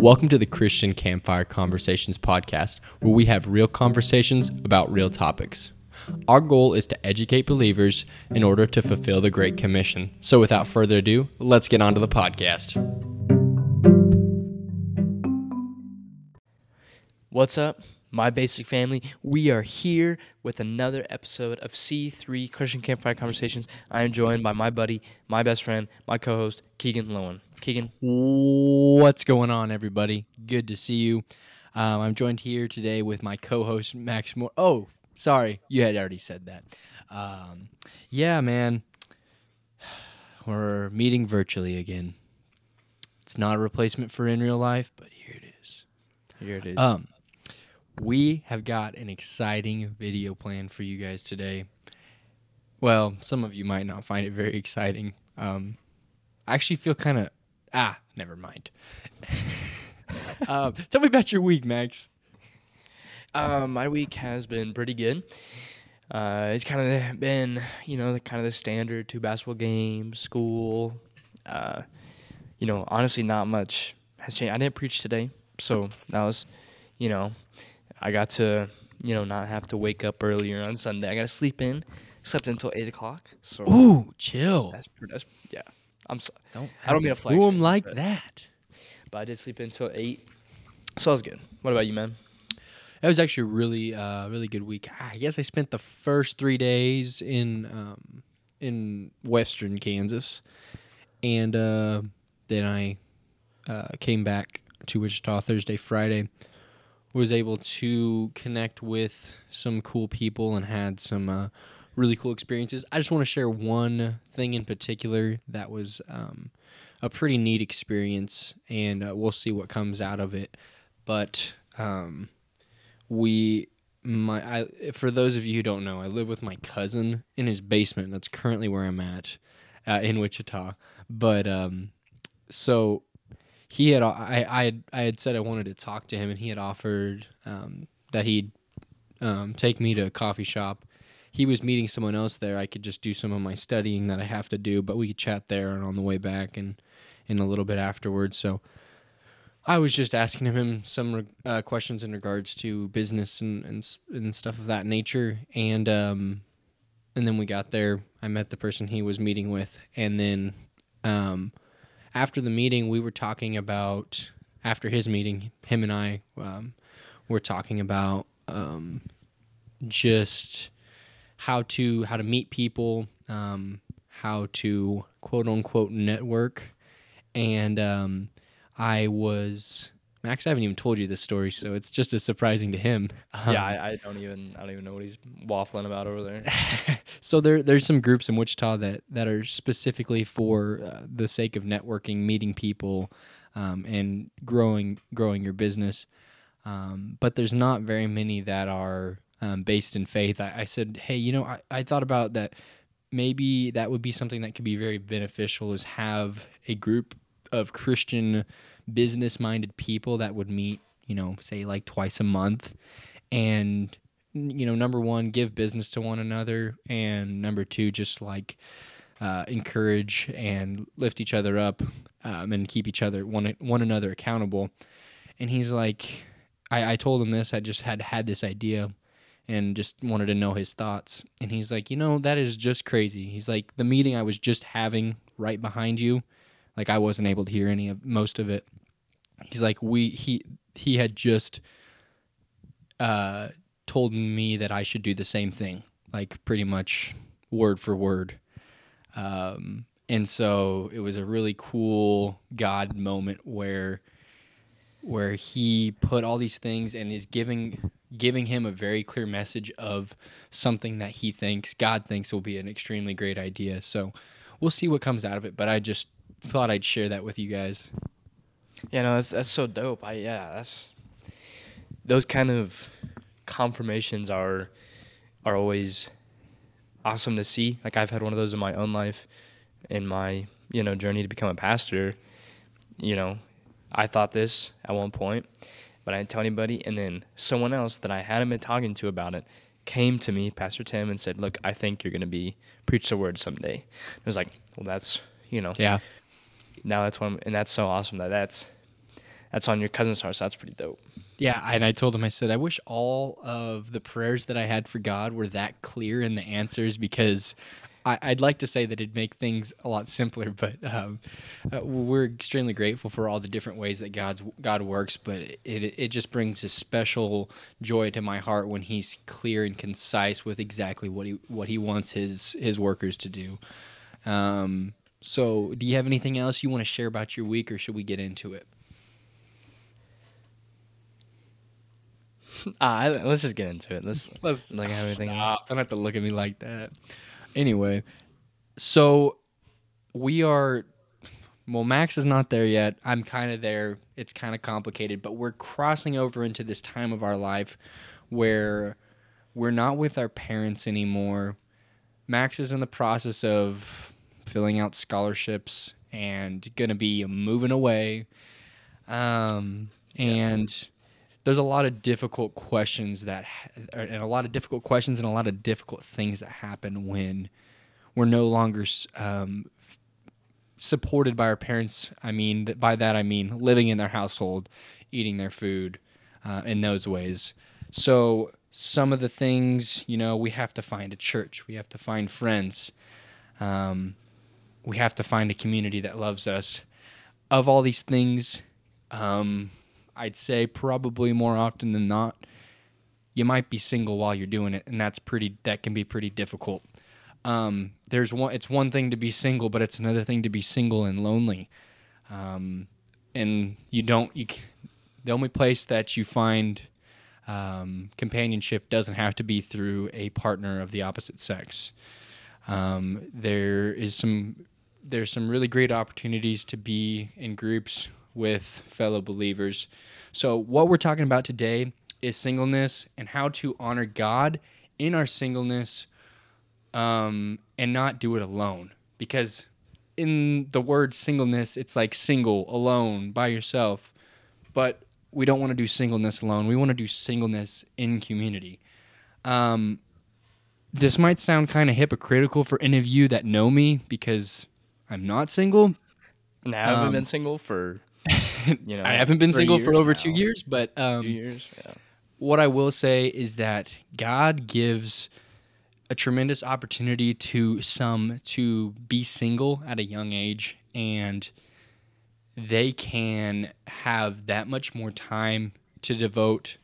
Welcome to the Christian Campfire Conversations podcast, where we have real conversations about real topics. Our goal is to educate believers in order to fulfill the Great Commission. So, without further ado, let's get on to the podcast. What's up, my basic family? We are here with another episode of C3 Christian Campfire Conversations. I am joined by my buddy, my best friend, my co host, Keegan Lowen. Keegan. What's going on, everybody? Good to see you. Um, I'm joined here today with my co host, Max Moore. Oh, sorry, you had already said that. Um, yeah, man. We're meeting virtually again. It's not a replacement for in real life, but here it is. Here it is. Um, we have got an exciting video plan for you guys today. Well, some of you might not find it very exciting. Um, I actually feel kind of ah, never mind. um, tell me about your week, Max. Uh, my week has been pretty good. Uh, it's kind of been, you know, the kind of the standard two basketball games, school. Uh, you know, honestly, not much has changed. I didn't preach today, so that was, you know, I got to, you know, not have to wake up earlier on Sunday. I got to sleep in. Slept until eight o'clock. So Ooh, chill. that's. That's yeah. I'm. So, Don't I don't mean to flex 'em anything, like but- that. but I did sleep until eight. So that was good. What about you, man? That was actually a really, uh, really good week. I guess I spent the first three days in um, in Western Kansas, and uh, then I uh, came back to Wichita Thursday, Friday. Was able to connect with some cool people and had some uh, really cool experiences. I just want to share one thing in particular that was um, a pretty neat experience, and uh, we'll see what comes out of it. But um, we my I for those of you who don't know, I live with my cousin in his basement. That's currently where I'm at uh, in Wichita. But um, so he had I I had, I had said I wanted to talk to him, and he had offered um, that he'd um, take me to a coffee shop. He was meeting someone else there. I could just do some of my studying that I have to do, but we could chat there and on the way back and in a little bit afterwards. So I was just asking him some uh, questions in regards to business and, and and stuff of that nature, and um, and then we got there. I met the person he was meeting with, and then um, after the meeting, we were talking about after his meeting, him and I um, were talking about um, just how to how to meet people, um, how to quote unquote network, and um, I was Max. I haven't even told you this story, so it's just as surprising to him. Um, yeah, I, I don't even I don't even know what he's waffling about over there. so there there's some groups in Wichita that that are specifically for uh, the sake of networking, meeting people, um, and growing growing your business. Um, but there's not very many that are um, based in faith. I, I said, hey, you know, I, I thought about that. Maybe that would be something that could be very beneficial. Is have a group of Christian business minded people that would meet, you know, say like twice a month and you know number one give business to one another and number two just like uh, encourage and lift each other up um, and keep each other one one another accountable. And he's like I, I told him this i just had had this idea and just wanted to know his thoughts. And he's like you know that is just crazy. He's like the meeting i was just having right behind you like i wasn't able to hear any of most of it he's like we he he had just uh, told me that I should do the same thing, like pretty much word for word. Um, and so it was a really cool God moment where where he put all these things and is giving giving him a very clear message of something that he thinks God thinks will be an extremely great idea. So we'll see what comes out of it, but I just thought I'd share that with you guys. Yeah, no, that's that's so dope. I yeah, that's those kind of confirmations are are always awesome to see. Like I've had one of those in my own life, in my you know journey to become a pastor. You know, I thought this at one point, but I didn't tell anybody. And then someone else that I hadn't been talking to about it came to me, Pastor Tim, and said, "Look, I think you're going to be preach the word someday." I was like, "Well, that's you know, Yeah. Now that's one, and that's so awesome that that's that's on your cousin's heart. So that's pretty dope. Yeah, and I told him, I said, I wish all of the prayers that I had for God were that clear in the answers because I, would like to say that it'd make things a lot simpler, but um, uh, we're extremely grateful for all the different ways that God's God works. But it it just brings a special joy to my heart when He's clear and concise with exactly what he what He wants His His workers to do. Um, so, do you have anything else you want to share about your week, or should we get into it? Uh, let's just get into it. Let's let's like have anything stop. else. Don't have to look at me like that. Anyway, so we are. Well, Max is not there yet. I'm kind of there. It's kind of complicated, but we're crossing over into this time of our life where we're not with our parents anymore. Max is in the process of filling out scholarships and gonna be moving away. Um, and there's a lot of difficult questions that and a lot of difficult questions and a lot of difficult things that happen when we're no longer um, supported by our parents. I mean by that i mean living in their household eating their food uh, in those ways. So some of the things you know we have to find a church. We have to find friends. Um, we have to find a community that loves us of all these things um, I'd say probably more often than not, you might be single while you're doing it, and that's pretty. That can be pretty difficult. Um, there's one. It's one thing to be single, but it's another thing to be single and lonely. Um, and you don't. You the only place that you find um, companionship doesn't have to be through a partner of the opposite sex. Um, there is some there's some really great opportunities to be in groups with fellow believers. So, what we're talking about today is singleness and how to honor God in our singleness um, and not do it alone. Because in the word singleness, it's like single, alone, by yourself. But we don't want to do singleness alone. We want to do singleness in community. Um, this might sound kind of hypocritical for any of you that know me because I'm not single. And I haven't um, been single for you know, I haven't been single for over now. two years, but um, two years. Yeah. What I will say is that God gives a tremendous opportunity to some to be single at a young age, and they can have that much more time to devote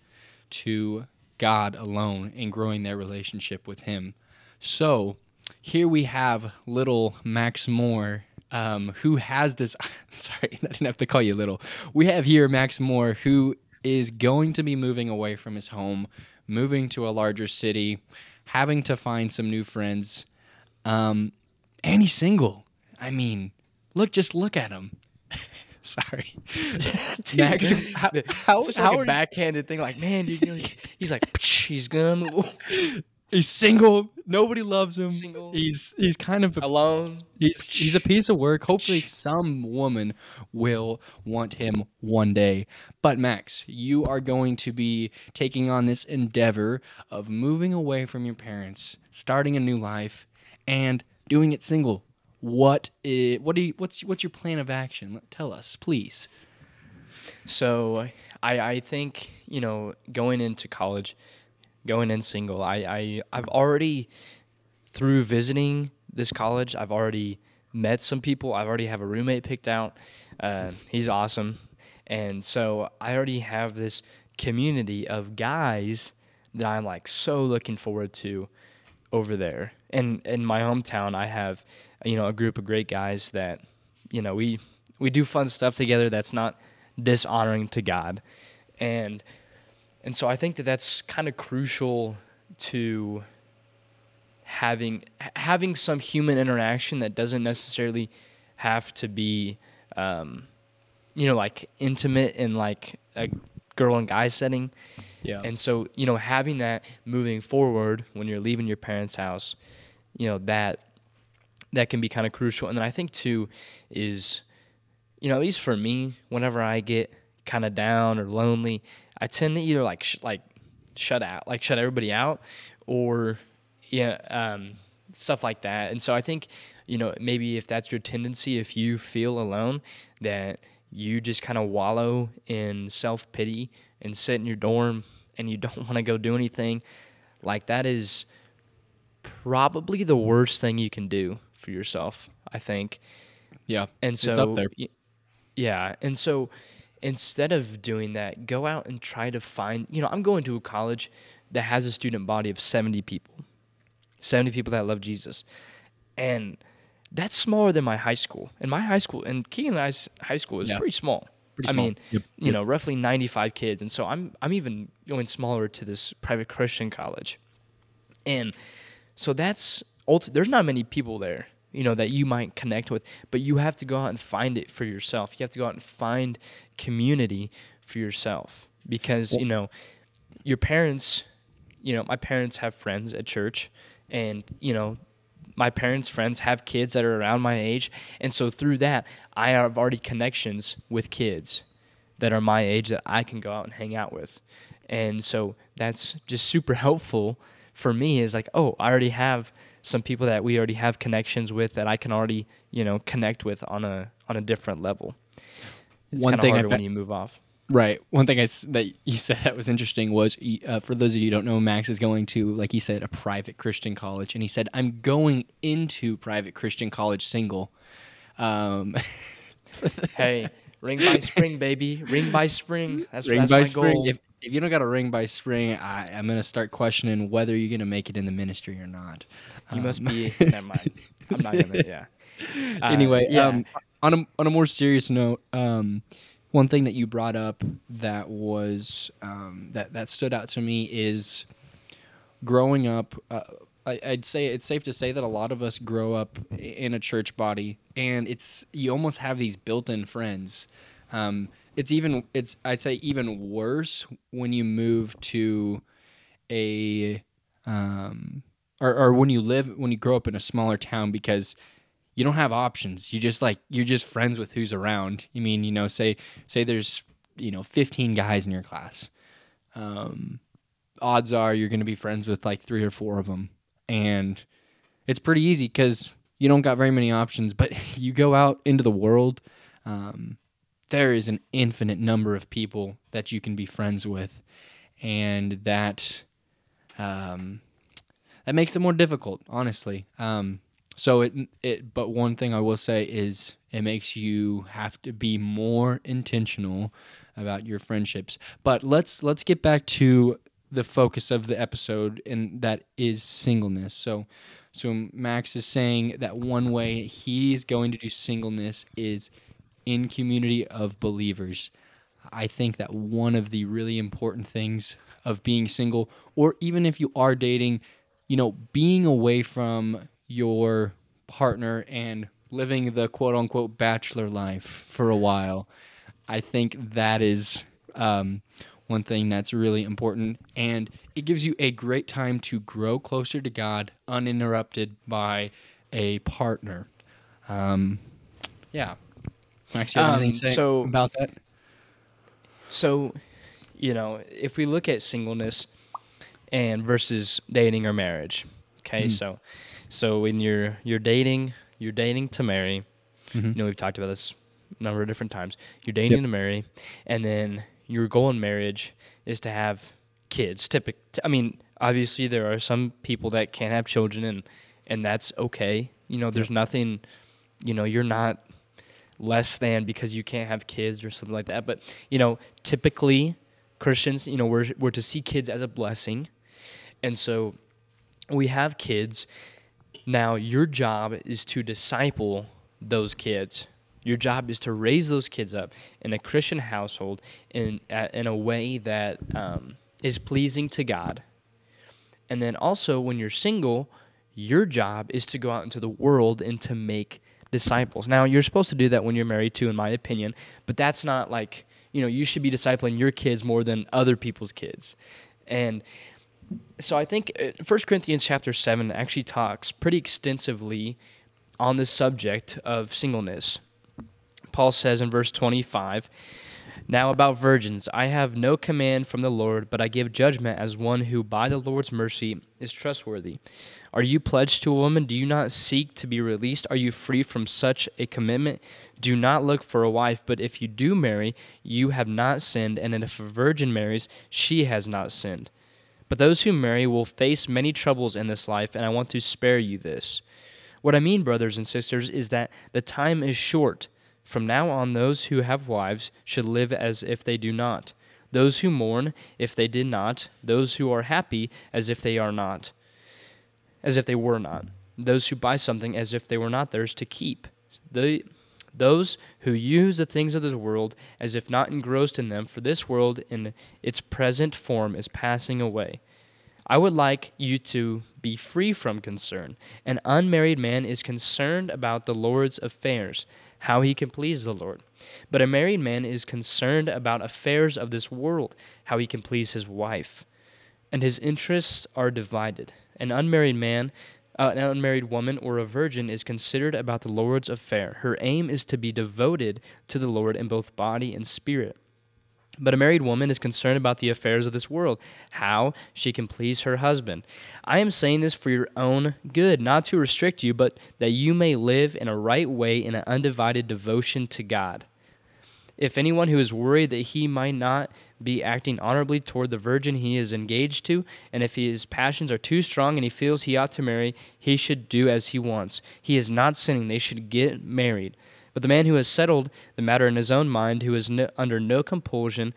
to God alone and growing their relationship with Him. So here we have little Max Moore um, who has this. Sorry, I didn't have to call you little. We have here Max Moore, who is going to be moving away from his home, moving to a larger city, having to find some new friends, um, and he's single. I mean, look, just look at him. Sorry, Dude, Max. How, how, Such how like a backhanded thing, like man, dude, he's like he's gonna move. He's single. Nobody loves him. Single. He's he's kind of a, alone. He's he's a piece of work. Hopefully, some woman will want him one day. But Max, you are going to be taking on this endeavor of moving away from your parents, starting a new life, and doing it single. What is what do you, what's what's your plan of action? Tell us, please. So I I think you know going into college going in single. I, I I've already through visiting this college, I've already met some people. I've already have a roommate picked out. Uh, he's awesome, and so I already have this community of guys that I'm like so looking forward to over there. And in my hometown, I have you know a group of great guys that you know we we do fun stuff together that's not dishonoring to God, and and so I think that that's kind of crucial to having having some human interaction that doesn't necessarily have to be um, you know like intimate in like a girl and guy setting. Yeah. And so you know having that moving forward when you're leaving your parents house you know that that can be kind of crucial. And then i think too is you know at least for me whenever i get kind of down or lonely I tend to either like sh- like shut out, like shut everybody out, or yeah, um, stuff like that. And so I think you know maybe if that's your tendency, if you feel alone, that you just kind of wallow in self pity and sit in your dorm and you don't want to go do anything, like that is probably the worst thing you can do for yourself, I think. Yeah. And so It's up there. Yeah, and so instead of doing that, go out and try to find, you know, I'm going to a college that has a student body of 70 people. 70 people that love Jesus. And that's smaller than my high school. And my high school and Keegan and I's high school is Yeah. pretty small. Pretty I small. mean, Yep, you yep. know, roughly 95 kids. And so I'm I'm even going smaller to this private Christian college. And so that's ulti- there's not many people there, you know, that you might connect with, but you have to go out and find it for yourself. You have to go out and find community for yourself because, you know, your parents, you know, my parents have friends at church and, you know, my parents' friends have kids that are around my age. And so through that, I have already connections with kids that are my age that I can go out and hang out with. And so that's just super helpful for me is like, oh, I already have some people that we already have connections with that I can already, you know, connect with on a on a different level. It's One thing I harder fa- when you move off. Right. One thing I that you said that was interesting was uh, for those of you who don't know, Max is going to, like he said, a private Christian college, and he said, "I'm going into private Christian college single." Um, hey, ring by spring, baby. Ring by spring. That's, ring that's by my spring. goal. If, if you don't got a ring by spring, I, I'm gonna start questioning whether you're gonna make it in the ministry or not. you must Um, be. never mind. I'm not gonna. Yeah. Uh, anyway, yeah. um, on a on a more serious note, um, one thing that you brought up that was um, that that stood out to me is growing up. Uh, I, I'd say it's safe to say that a lot of us grow up in a church body, and it's you almost have these built-in friends. Um, it's even it's I'd say even worse when you move to a um, or, or when you live when you grow up in a smaller town because you don't have options. You just like you're just friends with who's around. You mean you know say say there's you know 15 guys in your class. Um, odds are you're going to be friends with like three or four of them, and it's pretty easy because you don't got very many options. But you go out into the world. Um, there is an infinite number of people that you can be friends with, and that um, that makes it more difficult, honestly. Um, so it it but one thing I will say is it makes you have to be more intentional about your friendships. But let's let's get back to the focus of the episode and that is singleness. So so Max is saying that one way he's going to do singleness is in community of believers. I think that one of the really important things of being single, or even if you are dating, you know, being away from your partner and living the quote unquote bachelor life for a while, I think that is um, one thing that's really important. And it gives you a great time to grow closer to God, uninterrupted by a partner. Um, yeah. Max, you have Um, anything to say so- about that? So, you know, if we look at singleness and versus dating or marriage, okay, Mm. so so when you're you're dating, you're dating to marry. Mhm. You know, we've talked about this a number of different times. You're dating Yep. to marry, and then your goal in marriage is to have kids. Typic. I mean, obviously there are some people that can't have children, and and that's okay. You know, there's nothing. You know, you're not less than because you can't have kids or something like that. But you know, typically Christians, you know, we're we're to see kids as a blessing, and so we have kids. Now your job is to disciple those kids. Your job is to raise those kids up in a Christian household in in a way that um, is pleasing to God. And then also, when you're single, your job is to go out into the world and to make disciples. Now, you're supposed to do that when you're married too, in my opinion, but that's not like, you know, you should be discipling your kids more than other people's kids. And so I think uh, 1 Corinthians chapter 7 actually talks pretty extensively on the subject of singleness. Paul says in verse 25, Now about virgins, I have no command from the Lord, but I give judgment as one who by the Lord's mercy is trustworthy. Are you pledged to a woman? Do you not seek to be released? Are you free from such a commitment? Do not look for a wife, but if you do marry, you have not sinned, and if a virgin marries, she has not sinned. But those who marry will face many troubles in this life, and I want to spare you this. What I mean, brothers and sisters, is that the time is short. From now on, those who have wives should live as if they do not, those who mourn, if they did not, those who are happy, as if they are not, as if they were not, those who buy something as if they were not theirs to keep. The, those who use the things of this world as if not engrossed in them, for this world in its present form is passing away. I would like you to be free from concern. An unmarried man is concerned about the Lord's affairs how he can please the Lord. But a married man is concerned about affairs of this world, how he can please his wife. And his interests are divided. An unmarried man, uh, an unmarried woman, or a virgin is considered about the Lord's affair. Her aim is to be devoted to the Lord in both body and spirit. But a married woman is concerned about the affairs of this world, how she can please her husband. I am saying this for your own good, not to restrict you, but that you may live in a right way in an undivided devotion to God. If anyone who is worried that he might not be acting honorably toward the virgin he is engaged to, and if his passions are too strong and he feels he ought to marry, he should do as he wants. He is not sinning, they should get married. But the man who has settled the matter in his own mind, who is no, under no compulsion,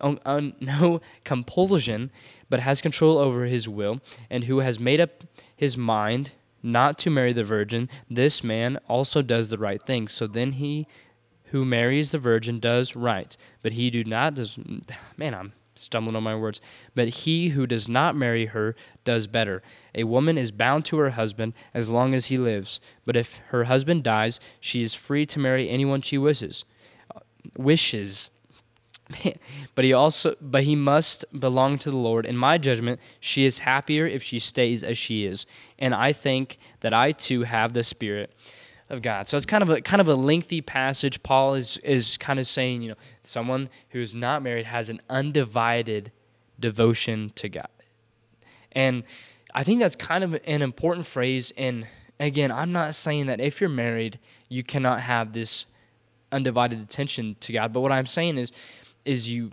on, no compulsion, but has control over his will, and who has made up his mind not to marry the virgin, this man also does the right thing. So then he who marries the virgin does right, but he do not does. Man, I'm stumbling on my words. But he who does not marry her does better. A woman is bound to her husband as long as he lives, but if her husband dies, she is free to marry anyone she wishes. Uh, wishes. but he also but he must belong to the Lord. In my judgment, she is happier if she stays as she is. And I think that I too have the spirit of God. So it's kind of a kind of a lengthy passage. Paul is is kind of saying, you know, someone who is not married has an undivided devotion to God. And I think that's kind of an important phrase and again, I'm not saying that if you're married, you cannot have this undivided attention to God, but what I'm saying is is you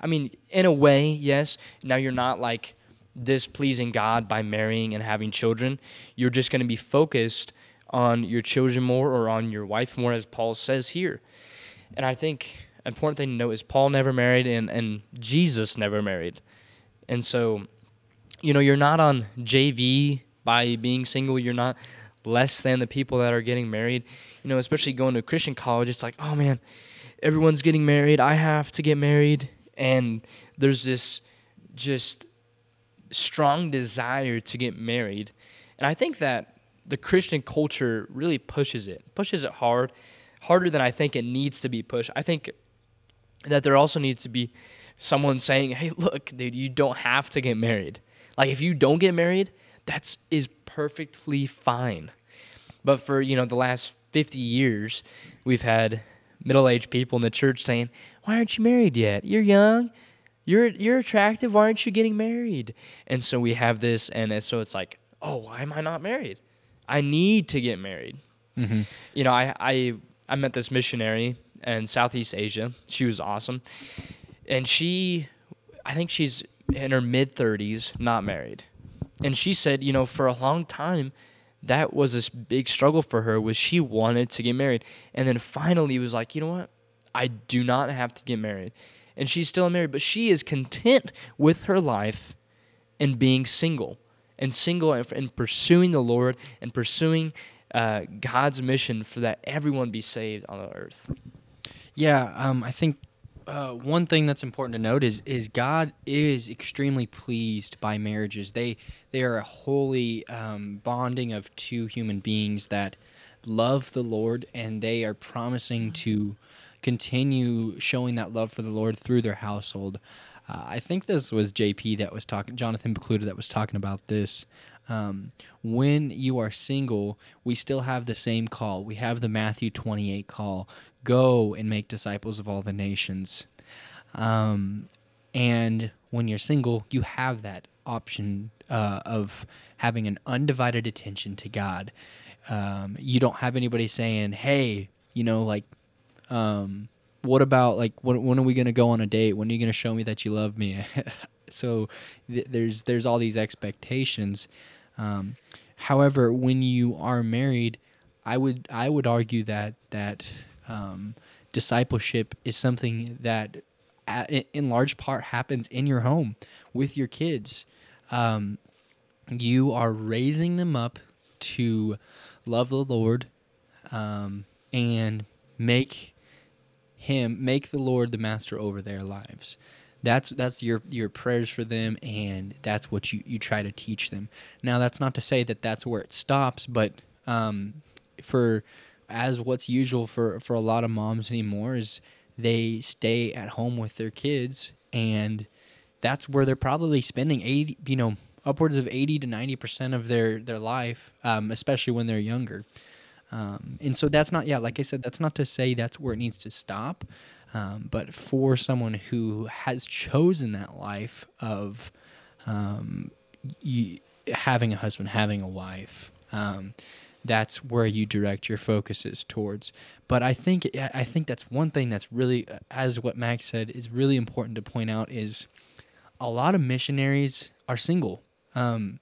I mean, in a way, yes, now you're not like displeasing God by marrying and having children. You're just going to be focused on your children more or on your wife more, as Paul says here. And I think important thing to note is Paul never married and, and Jesus never married. And so, you know, you're not on JV by being single. You're not less than the people that are getting married. You know, especially going to Christian college, it's like, oh man, everyone's getting married. I have to get married. And there's this just strong desire to get married. And I think that the Christian culture really pushes it, pushes it hard, harder than I think it needs to be pushed. I think that there also needs to be someone saying, "Hey, look, dude, you don't have to get married. Like if you don't get married, that's is perfectly fine." But for, you know, the last 50 years, we've had middle-aged people in the church saying, "Why aren't you married yet? You're young. You're you're attractive. Why aren't you getting married?" And so we have this and so it's like, "Oh, why am I not married?" I need to get married. Mm-hmm. You know, I, I I met this missionary in Southeast Asia. She was awesome, and she, I think she's in her mid thirties, not married, and she said, you know, for a long time, that was this big struggle for her. Was she wanted to get married, and then finally was like, you know what, I do not have to get married, and she's still married, but she is content with her life and being single and single and pursuing the Lord and pursuing uh, God's mission for that everyone be saved on the earth. Yeah, um, I think uh, one thing that's important to note is is God is extremely pleased by marriages. They they are a holy um, bonding of two human beings that love the Lord, and they are promising to continue showing that love for the Lord through their household. Uh, I think this was JP that was talking, Jonathan Pokluda that was talking about this. Um, when you are single, we still have the same call. We have the Matthew 28 call go and make disciples of all the nations. Um, and when you're single, you have that option uh, of having an undivided attention to God. Um, you don't have anybody saying, hey, you know, like, um, what about like when, when are we going to go on a date when are you going to show me that you love me so th- there's there's all these expectations um, however when you are married i would i would argue that that um, discipleship is something that in large part happens in your home with your kids. Um, you are raising them up to love the lord um, and make him make the lord the master over their lives that's that's your your prayers for them and that's what you you try to teach them now that's not to say that that's where it stops but um, for as what's usual for for a lot of moms anymore is they stay at home with their kids and that's where they're probably spending 80 you know upwards of 80 to 90 percent of their their life um, especially when they're younger um, and so that's not, yeah, like I said, that's not to say that's where it needs to stop. Um, but for someone who has chosen that life of um, y- having a husband, having a wife, um, that's where you direct your focuses towards. But I think I think that's one thing that's really, as what Max said, is really important to point out is a lot of missionaries are single, um,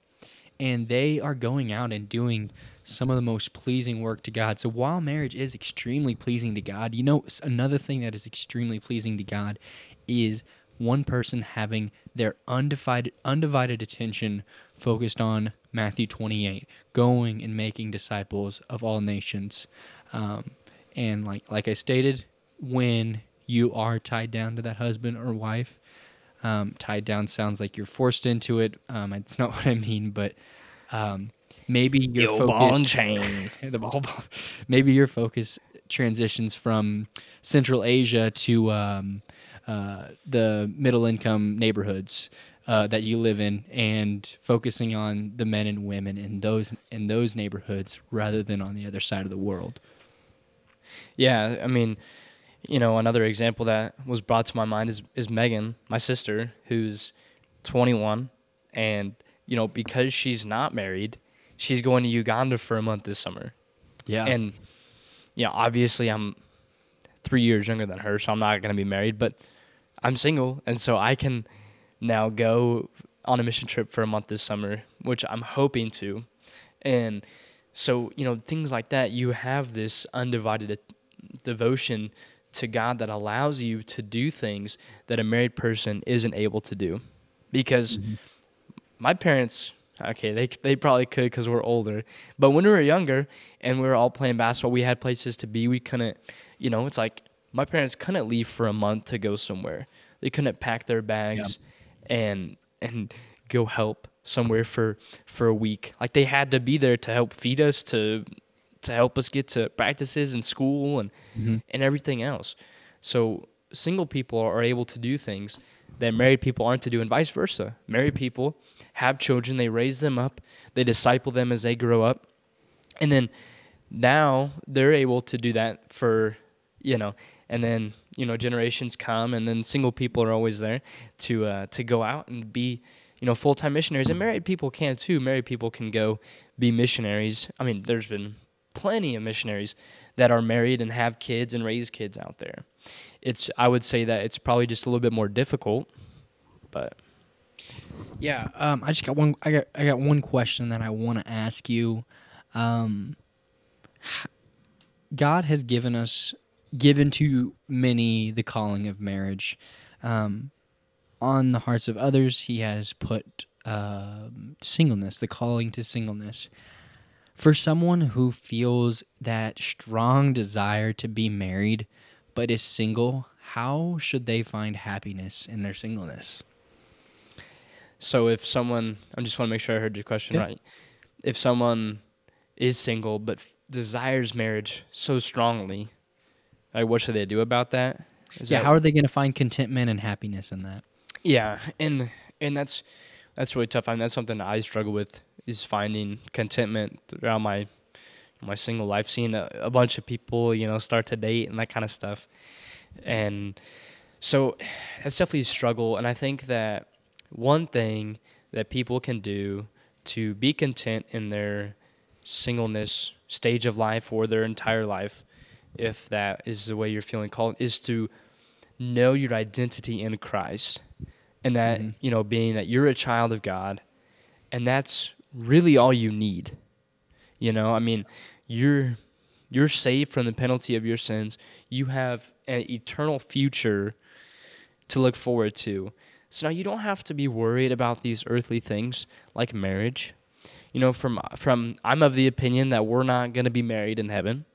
and they are going out and doing some of the most pleasing work to God. So while marriage is extremely pleasing to God, you know, another thing that is extremely pleasing to God is one person having their undivided undivided attention focused on Matthew 28, going and making disciples of all nations. Um, and like like I stated, when you are tied down to that husband or wife, um, tied down sounds like you're forced into it. Um, it's not what I mean, but um, maybe your Yo, focus chain. the ball, ball- maybe your focus transitions from Central Asia to um, uh, the middle income neighborhoods uh, that you live in, and focusing on the men and women in those in those neighborhoods rather than on the other side of the world. Yeah, I mean, you know, another example that was brought to my mind is is Megan, my sister, who's 21, and you know, because she's not married, she's going to Uganda for a month this summer. Yeah, And you know, obviously I'm 3 years younger than her, so I'm not going to be married, but I'm single, and so I can now go on a mission trip for a month this summer, which I'm hoping to. And so, you know, things like that, you have this undivided devotion to God that allows you to do things that a married person isn't able to do. Because mm-hmm. my parents, okay, they they probably could because we're older, but when we were younger and we were all playing basketball, we had places to be. We couldn't, you know, it's like my parents couldn't leave for a month to go somewhere. They couldn't pack their bags and and go help somewhere for for a week. Like they had to be there to help feed us, to to help us get to practices and school and and everything else. So single people are able to do things that married people aren't to do, and vice versa. Married people have children, they raise them up, they disciple them as they grow up, and then now they're able to do that for you know and then you know generations come and then single people are always there to uh, to go out and be you know full-time missionaries. And married people can too. Married people can go be missionaries. I mean there's been plenty of missionaries that are married and have kids and raise kids out there it's i would say that it's probably just a little bit more difficult but Yeah, um, I just got one. I got I got one question that I want to ask you. Um, God has given us, given to many the calling of marriage. Um, on the hearts of others, He has put um singleness, the calling to singleness. For someone who feels that strong desire to be married, but is single, how should they find happiness in their singleness? So if someone, I just want to make sure I heard your question Yeah. right. If someone is single but f- desires marriage so strongly, like what should they do about that? Is yeah, that- how are they going to find contentment and happiness in that? yeah, and and that's that's really tough. I mean, that's something I struggle with. Is finding contentment throughout my my single life, seeing a, a bunch of people, you know, start to date and that kind of stuff. And so that's definitely a struggle. And I think that one thing that people can do to be content in their singleness stage of life or their entire life, if that is the way you're feeling called, is to know your identity in Christ. And that, Mhm. you know, being that you're a child of God, and that's really all you need. You know, I mean, you're you're saved from the penalty of your sins. You have an eternal future to look forward to. So now you don't have to be worried about these earthly things like marriage. You know, from from I'm of the opinion that we're not going to be married in heaven.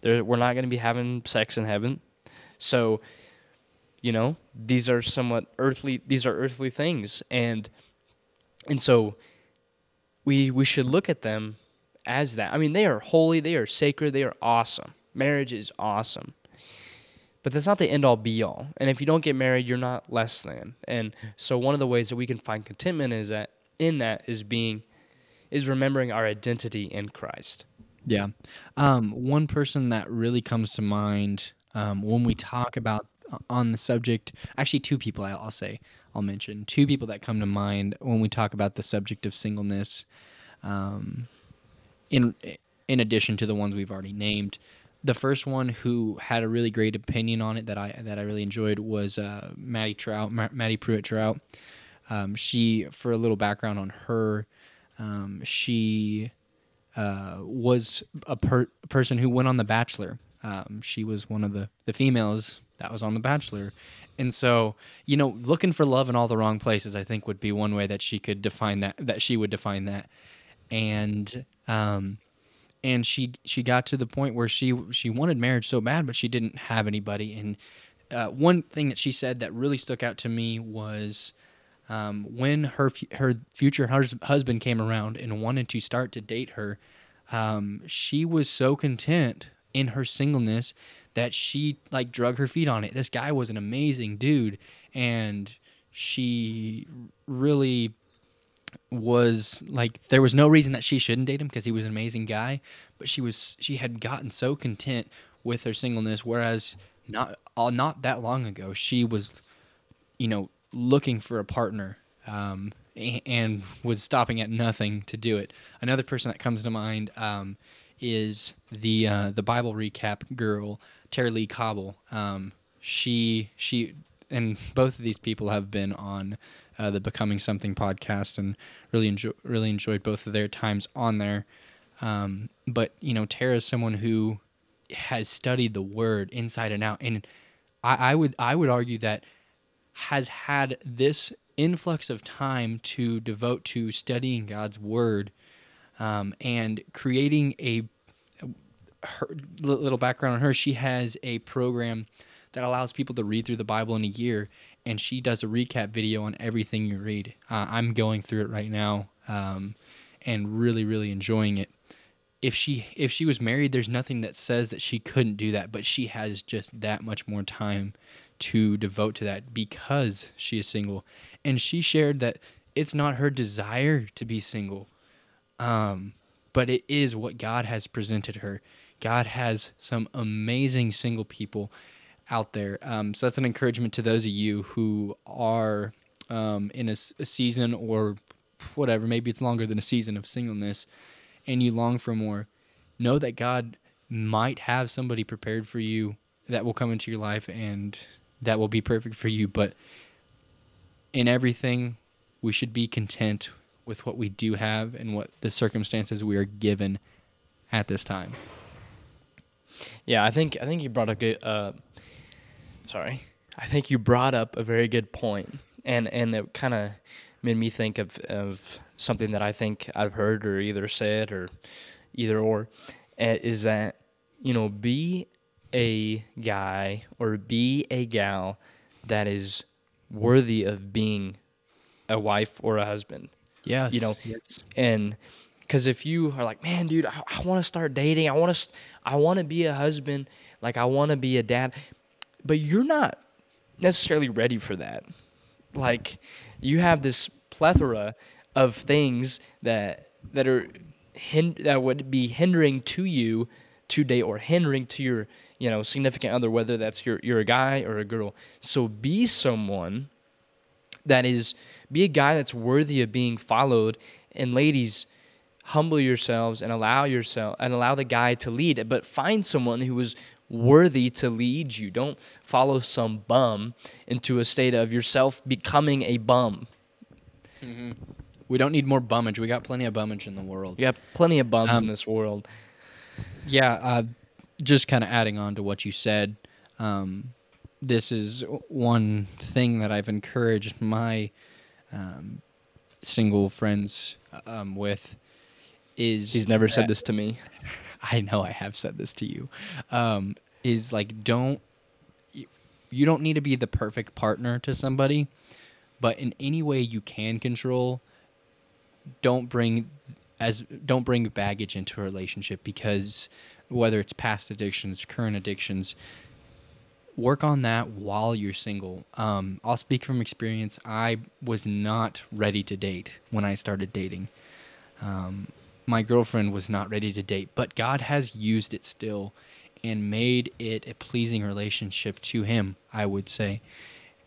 There, we're not going to be having sex in heaven. So, you know, these are somewhat earthly. These are earthly things, and and so we we should look at them as that. I mean, they are holy, they are sacred, they are awesome. Marriage is awesome. But that's not the end all be all. And if you don't get married, you're not less than. And so one of the ways that we can find contentment is that in that is being is remembering our identity in Christ. Yeah. Um, one person that really comes to mind um, when we talk about uh, on the subject, actually, two people I'll, I'll say, I'll mention two people that come to mind when we talk about the subject of singleness. Um, in in addition to the ones we've already named, the first one who had a really great opinion on it that I that I really enjoyed was uh, Maddie Troutt, Ma- Maddie Prewett Troutt. Um, she, for a little background on her, um, she uh, was a per- person who went on The Bachelor. Um, she was one of the, the females that was on The Bachelor. And so, you know, looking for love in all the wrong places, I think would be one way that she could define that, that she would define that. And, um, and she, she got to the point where she, she wanted marriage so bad, but she didn't have anybody. And, uh, one thing that she said that really stuck out to me was, um, when her her future hus- husband came around and wanted to start to date her, um, she was so content in her singleness that she like drug her feet on it. This guy was an amazing dude, and she really was like there was no reason that she shouldn't date him because he was an amazing guy but she was she had gotten so content with her singleness whereas not uh, not that long ago she was you know looking for a partner um, a- and was stopping at nothing to do it. Another person that comes to mind um, is the uh, the Bible recap girl Tara-Leigh Cobble. Um, she she and both of these people have been on uh, the Becoming Something podcast and really enjoy really enjoyed both of their times on there. Um, but you know, Tara is someone who has studied the Word inside and out, and I, I would I would argue that has had this influx of time to devote to studying God's Word um, and creating a her, little background on her. She has a program that allows people to read through the Bible in a year, and she does a recap video on everything you read. Uh, I'm going through it right now um, and really, really enjoying it. If she if she was married, there's nothing that says that she couldn't do that, but she has just that much more time to devote to that because she is single. And she shared that it's not her desire to be single, um, but it is what God has presented her. God has some amazing single people out there. Um, so that's an encouragement to those of you who are um, in a season or whatever, maybe it's longer than a season of singleness, and you long for more. Know that God might have somebody prepared for you that will come into your life and that will be perfect for you. But in everything, we should be content with what we do have and what the circumstances we are given at this time. Yeah, I think I think you brought a good. Uh, sorry, I think you brought up a very good point, and and it kind of made me think of of something that I think I've heard or either said or either or, uh, is that you know be a guy or be a gal that is worthy of being a wife or a husband Yes. You know, yes. and because if you are like man dude i, I want to start dating i want to i want to be a husband like i want to be a dad but you're not necessarily ready for that like you have this plethora of things that that are hin- that would be hindering to you today or hindering to your you know significant other, whether that's your you're a guy or a girl. So be someone that is be a guy that's worthy of being followed. And ladies, humble yourselves and allow yourself and allow the guy to lead. But find someone who is worthy to lead you. Don't follow some bum into a state of yourself becoming a bum. We don't need more bummage. We got plenty of bummage in the world. You have plenty of bums Um, in this world. Yeah, uh, just kind of adding on to what you said. Um, this is one thing that I've encouraged my um, single friends um, with. Is He's never said that- this to me. I know I have said this to you. Um, is like don't you, you don't need to be the perfect partner to somebody, but in any way you can control, don't bring as don't bring baggage into a relationship because whether it's past addictions, current addictions, work on that while you're single. Um, I'll speak from experience. I was not ready to date when I started dating. Um, my girlfriend was not ready to date, but God has used it still and made it a pleasing relationship to Him, I would say.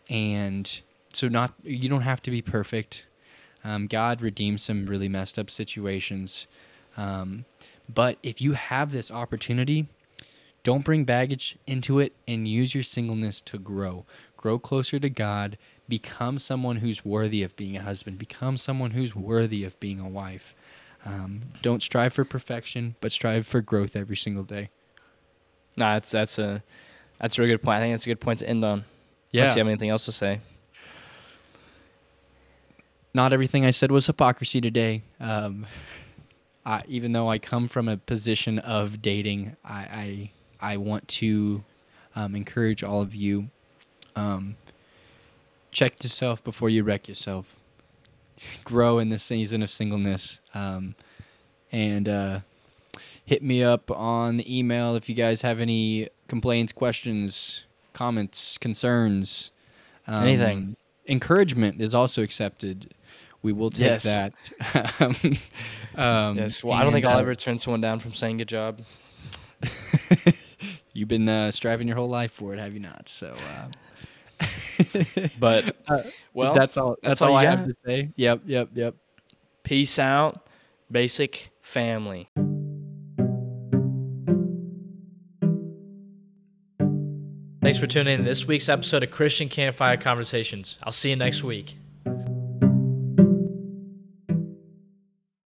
And so, not you don't have to be perfect. Um, God redeems some really messed up situations. Um, but if you have this opportunity, don't bring baggage into it and use your singleness to grow. Grow closer to God. Become someone who's worthy of being a husband. Become someone who's worthy of being a wife. Um, don't strive for perfection, but strive for growth every single day. Nah, that's that's a that's a really good point. I think that's a good point to end on. Yeah. Unless you have anything else to say. Not everything I said was hypocrisy today. Um, I, even though I come from a position of dating, I I, I want to um, encourage all of you. Um, check yourself before you wreck yourself. Grow in this season of singleness, um, and uh, hit me up on the email if you guys have any complaints, questions, comments, concerns. Um, Anything. Encouragement is also accepted. We will take Yes. that. um, Yes. Well, I don't think and, I'll uh, ever turn someone down from saying good job. You've been uh, striving your whole life for it, have you not? So, uh, But uh, well, that's all. That's, that's all, all I have to say. Yep, yep, yep. peace out, basic family. Thanks for tuning in to this week's episode of Christian Campfire Conversations. I'll see you next week.